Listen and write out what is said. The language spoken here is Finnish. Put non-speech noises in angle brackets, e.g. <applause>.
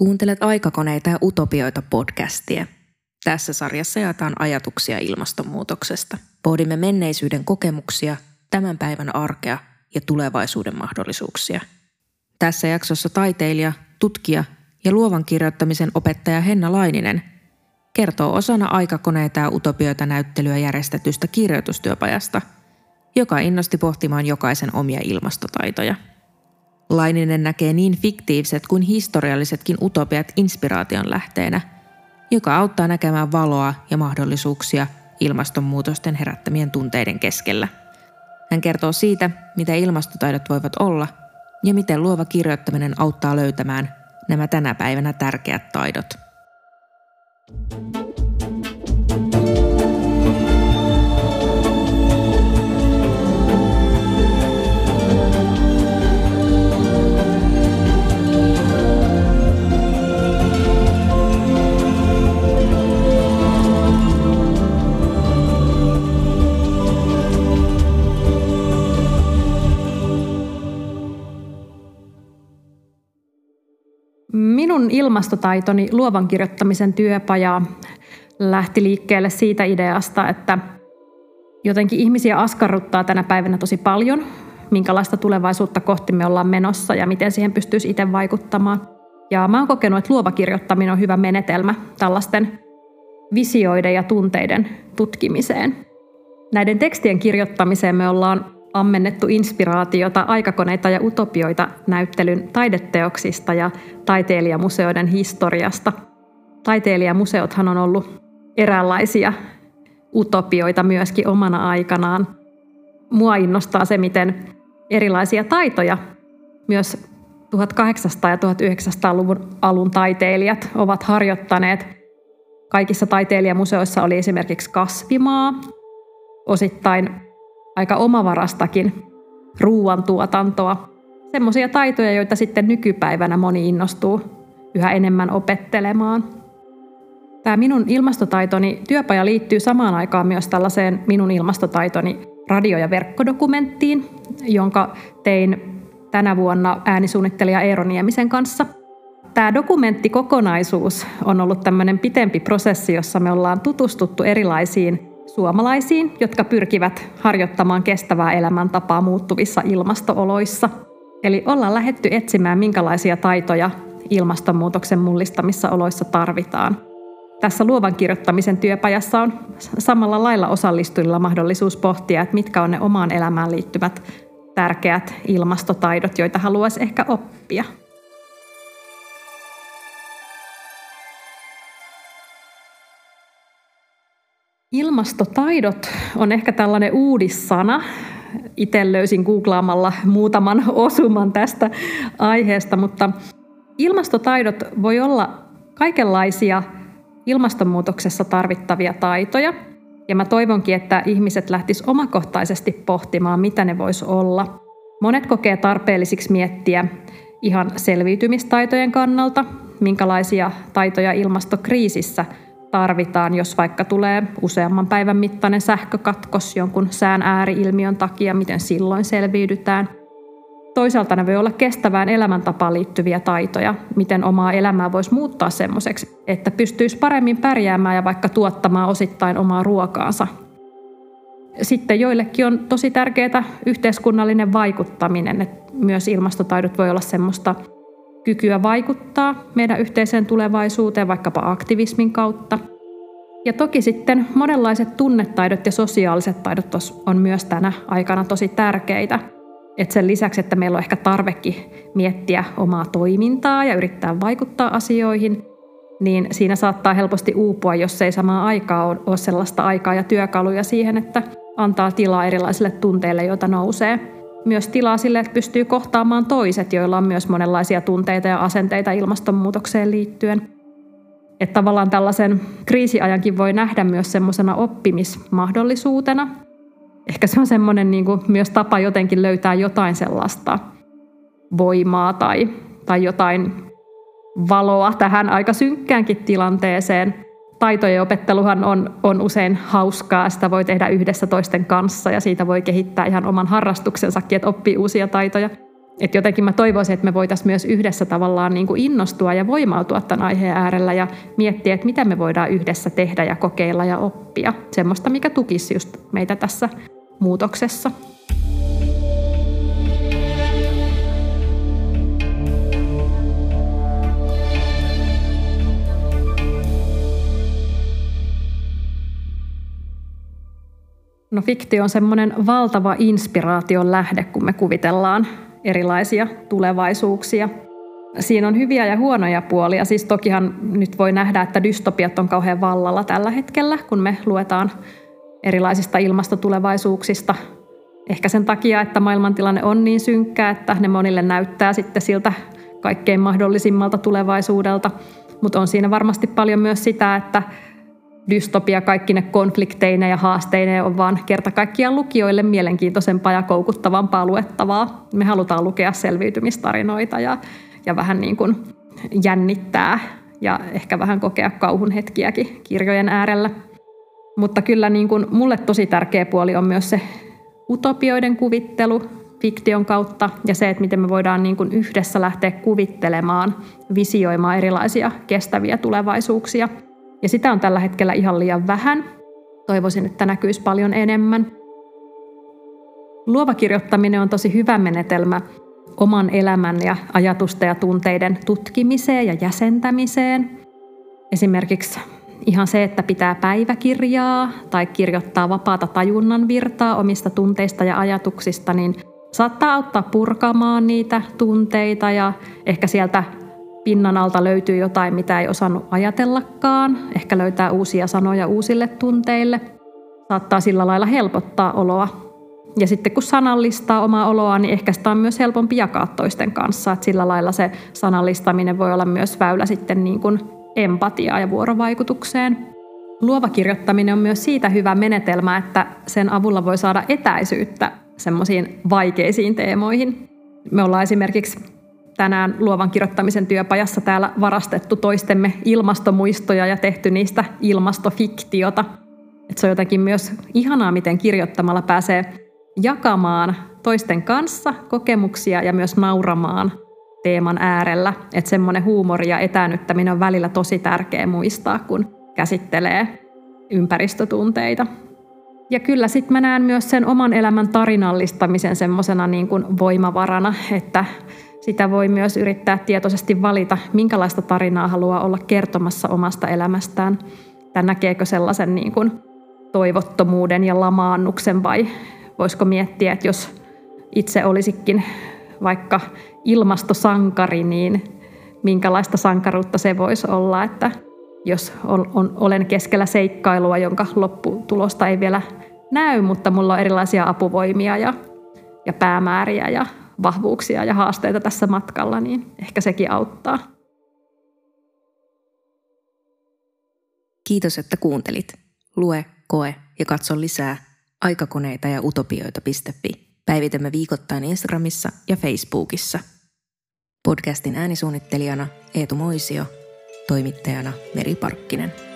Kuuntelet aikakoneita ja utopioita podcastia. Tässä sarjassa jaetaan ajatuksia ilmastonmuutoksesta. Pohdimme menneisyyden kokemuksia, tämän päivän arkea ja tulevaisuuden mahdollisuuksia. Tässä jaksossa taiteilija, tutkija ja luovan kirjoittamisen opettaja Henna Laininen kertoo osana aikakoneita ja utopioita näyttelyä järjestetystä kirjoitustyöpajasta, joka innosti pohtimaan jokaisen omia ilmastotaitoja – Laininen näkee niin fiktiiviset kuin historiallisetkin utopiat inspiraation lähteenä, joka auttaa näkemään valoa ja mahdollisuuksia ilmastonmuutosten herättämien tunteiden keskellä. Hän kertoo siitä, mitä ilmastotaidot voivat olla ja miten luova kirjoittaminen auttaa löytämään nämä tänä päivänä tärkeät taidot. Minun ilmastotaitoni luovan kirjoittamisen työpaja lähti liikkeelle siitä ideasta, että jotenkin ihmisiä askarruttaa tänä päivänä tosi paljon, minkälaista tulevaisuutta kohti me ollaan menossa ja miten siihen pystyisi itse vaikuttamaan. Ja mä oon kokenut, että luova kirjoittaminen on hyvä menetelmä tällaisten visioiden ja tunteiden tutkimiseen. Näiden tekstien kirjoittamiseen me ollaan ammennettu inspiraatiota aikakoneita ja utopioita näyttelyn taideteoksista ja taiteilijamuseoiden historiasta. Taiteilijamuseothan on ollut eräänlaisia utopioita myöskin omana aikanaan. Mua innostaa se, miten erilaisia taitoja myös 1800- ja 1900-luvun alun taiteilijat ovat harjoittaneet. Kaikissa taiteilijamuseoissa oli esimerkiksi kasvimaa, osittain aika omavarastakin ruoantuotantoa. Semmoisia taitoja, joita sitten nykypäivänä moni innostuu yhä enemmän opettelemaan. Tämä minun ilmastotaitoni työpaja liittyy samaan aikaan myös tällaiseen minun ilmastotaitoni radio- ja verkkodokumenttiin, jonka tein tänä vuonna äänisuunnittelija Eero Niemisen kanssa. Tämä dokumenttikokonaisuus on ollut tämmöinen pitempi prosessi, jossa me ollaan tutustuttu erilaisiin suomalaisiin, jotka pyrkivät harjoittamaan kestävää elämäntapaa muuttuvissa ilmastooloissa. Eli ollaan lähetty etsimään, minkälaisia taitoja ilmastonmuutoksen mullistamissa oloissa tarvitaan. Tässä luovan kirjoittamisen työpajassa on samalla lailla osallistujilla mahdollisuus pohtia, että mitkä on ne omaan elämään liittyvät tärkeät ilmastotaidot, joita haluaisi ehkä oppia. Ilmastotaidot on ehkä tällainen uudissana. Itse löysin googlaamalla muutaman <laughs> osuman tästä aiheesta, mutta ilmastotaidot voi olla kaikenlaisia ilmastonmuutoksessa tarvittavia taitoja. Ja mä toivonkin, että ihmiset lähtis omakohtaisesti pohtimaan, mitä ne vois olla. Monet kokee tarpeellisiksi miettiä ihan selviytymistaitojen kannalta, minkälaisia taitoja ilmastokriisissä – tarvitaan, jos vaikka tulee useamman päivän mittainen sähkökatkos jonkun sään ääriilmiön takia, miten silloin selviydytään. Toisaalta ne voi olla kestävään elämäntapaan liittyviä taitoja, miten omaa elämää voisi muuttaa semmoiseksi, että pystyisi paremmin pärjäämään ja vaikka tuottamaan osittain omaa ruokaansa. Sitten joillekin on tosi tärkeää yhteiskunnallinen vaikuttaminen, että myös ilmastotaidot voi olla semmoista kykyä vaikuttaa meidän yhteiseen tulevaisuuteen vaikkapa aktivismin kautta. Ja toki sitten monenlaiset tunnetaidot ja sosiaaliset taidot on myös tänä aikana tosi tärkeitä. Et sen lisäksi, että meillä on ehkä tarvekin miettiä omaa toimintaa ja yrittää vaikuttaa asioihin, niin siinä saattaa helposti uupua, jos ei samaan aikaan ole sellaista aikaa ja työkaluja siihen, että antaa tilaa erilaisille tunteille, joita nousee myös tilaa sille, että pystyy kohtaamaan toiset, joilla on myös monenlaisia tunteita ja asenteita ilmastonmuutokseen liittyen. Että tavallaan tällaisen kriisiajankin voi nähdä myös semmoisena oppimismahdollisuutena. Ehkä se on semmoinen niin kuin myös tapa jotenkin löytää jotain sellaista voimaa tai, tai jotain valoa tähän aika synkkäänkin tilanteeseen – taitojen opetteluhan on, on usein hauskaa, sitä voi tehdä yhdessä toisten kanssa ja siitä voi kehittää ihan oman harrastuksensakin, että oppii uusia taitoja. Et jotenkin mä toivoisin, että me voitaisiin myös yhdessä tavallaan niin kuin innostua ja voimautua tämän aiheen äärellä ja miettiä, että mitä me voidaan yhdessä tehdä ja kokeilla ja oppia. Semmoista, mikä tukisi just meitä tässä muutoksessa. No fiktio on semmoinen valtava inspiraation lähde, kun me kuvitellaan erilaisia tulevaisuuksia. Siinä on hyviä ja huonoja puolia. Siis tokihan nyt voi nähdä, että dystopiat on kauhean vallalla tällä hetkellä, kun me luetaan erilaisista ilmastotulevaisuuksista. Ehkä sen takia, että maailmantilanne on niin synkkä, että ne monille näyttää sitten siltä kaikkein mahdollisimmalta tulevaisuudelta. Mutta on siinä varmasti paljon myös sitä, että dystopia kaikki ne ja haasteine on vaan kerta kaikkiaan lukijoille mielenkiintoisempaa ja koukuttavampaa luettavaa. Me halutaan lukea selviytymistarinoita ja, ja vähän niin kuin jännittää ja ehkä vähän kokea kauhun hetkiäkin kirjojen äärellä. Mutta kyllä niin kuin mulle tosi tärkeä puoli on myös se utopioiden kuvittelu fiktion kautta ja se, että miten me voidaan niin kuin yhdessä lähteä kuvittelemaan, visioimaan erilaisia kestäviä tulevaisuuksia – ja sitä on tällä hetkellä ihan liian vähän. Toivoisin, että näkyisi paljon enemmän. Luova kirjoittaminen on tosi hyvä menetelmä oman elämän ja ajatusten ja tunteiden tutkimiseen ja jäsentämiseen. Esimerkiksi ihan se, että pitää päiväkirjaa tai kirjoittaa vapaata tajunnan virtaa omista tunteista ja ajatuksista, niin saattaa auttaa purkamaan niitä tunteita ja ehkä sieltä pinnan alta löytyy jotain, mitä ei osannut ajatellakaan, ehkä löytää uusia sanoja uusille tunteille. Saattaa sillä lailla helpottaa oloa. Ja sitten kun sanallistaa omaa oloa, niin ehkä sitä on myös helpompi jakaa toisten kanssa. Että sillä lailla se sanallistaminen voi olla myös väylä sitten niin kuin empatiaa ja vuorovaikutukseen. Luova kirjoittaminen on myös siitä hyvä menetelmä, että sen avulla voi saada etäisyyttä semmoisiin vaikeisiin teemoihin. Me ollaan esimerkiksi tänään luovan kirjoittamisen työpajassa täällä varastettu toistemme ilmastomuistoja ja tehty niistä ilmastofiktiota. Et se on jotenkin myös ihanaa, miten kirjoittamalla pääsee jakamaan toisten kanssa kokemuksia ja myös nauramaan teeman äärellä. Että semmoinen huumori ja etäännyttäminen on välillä tosi tärkeä muistaa, kun käsittelee ympäristötunteita. Ja kyllä sitten mä näen myös sen oman elämän tarinallistamisen semmoisena niin kuin voimavarana, että sitä voi myös yrittää tietoisesti valita, minkälaista tarinaa haluaa olla kertomassa omasta elämästään. Tai näkeekö sellaisen niin kuin toivottomuuden ja lamaannuksen vai voisiko miettiä, että jos itse olisikin vaikka ilmastosankari, niin minkälaista sankaruutta se voisi olla, että jos on, on, olen keskellä seikkailua, jonka lopputulosta ei vielä näy, mutta mulla on erilaisia apuvoimia ja, ja päämääriä ja vahvuuksia ja haasteita tässä matkalla, niin ehkä sekin auttaa. Kiitos, että kuuntelit. Lue, koe ja katso lisää aikakoneita ja utopioita.fi. Päivitämme viikoittain Instagramissa ja Facebookissa. Podcastin äänisuunnittelijana Eetu Moisio, toimittajana Meri Parkkinen.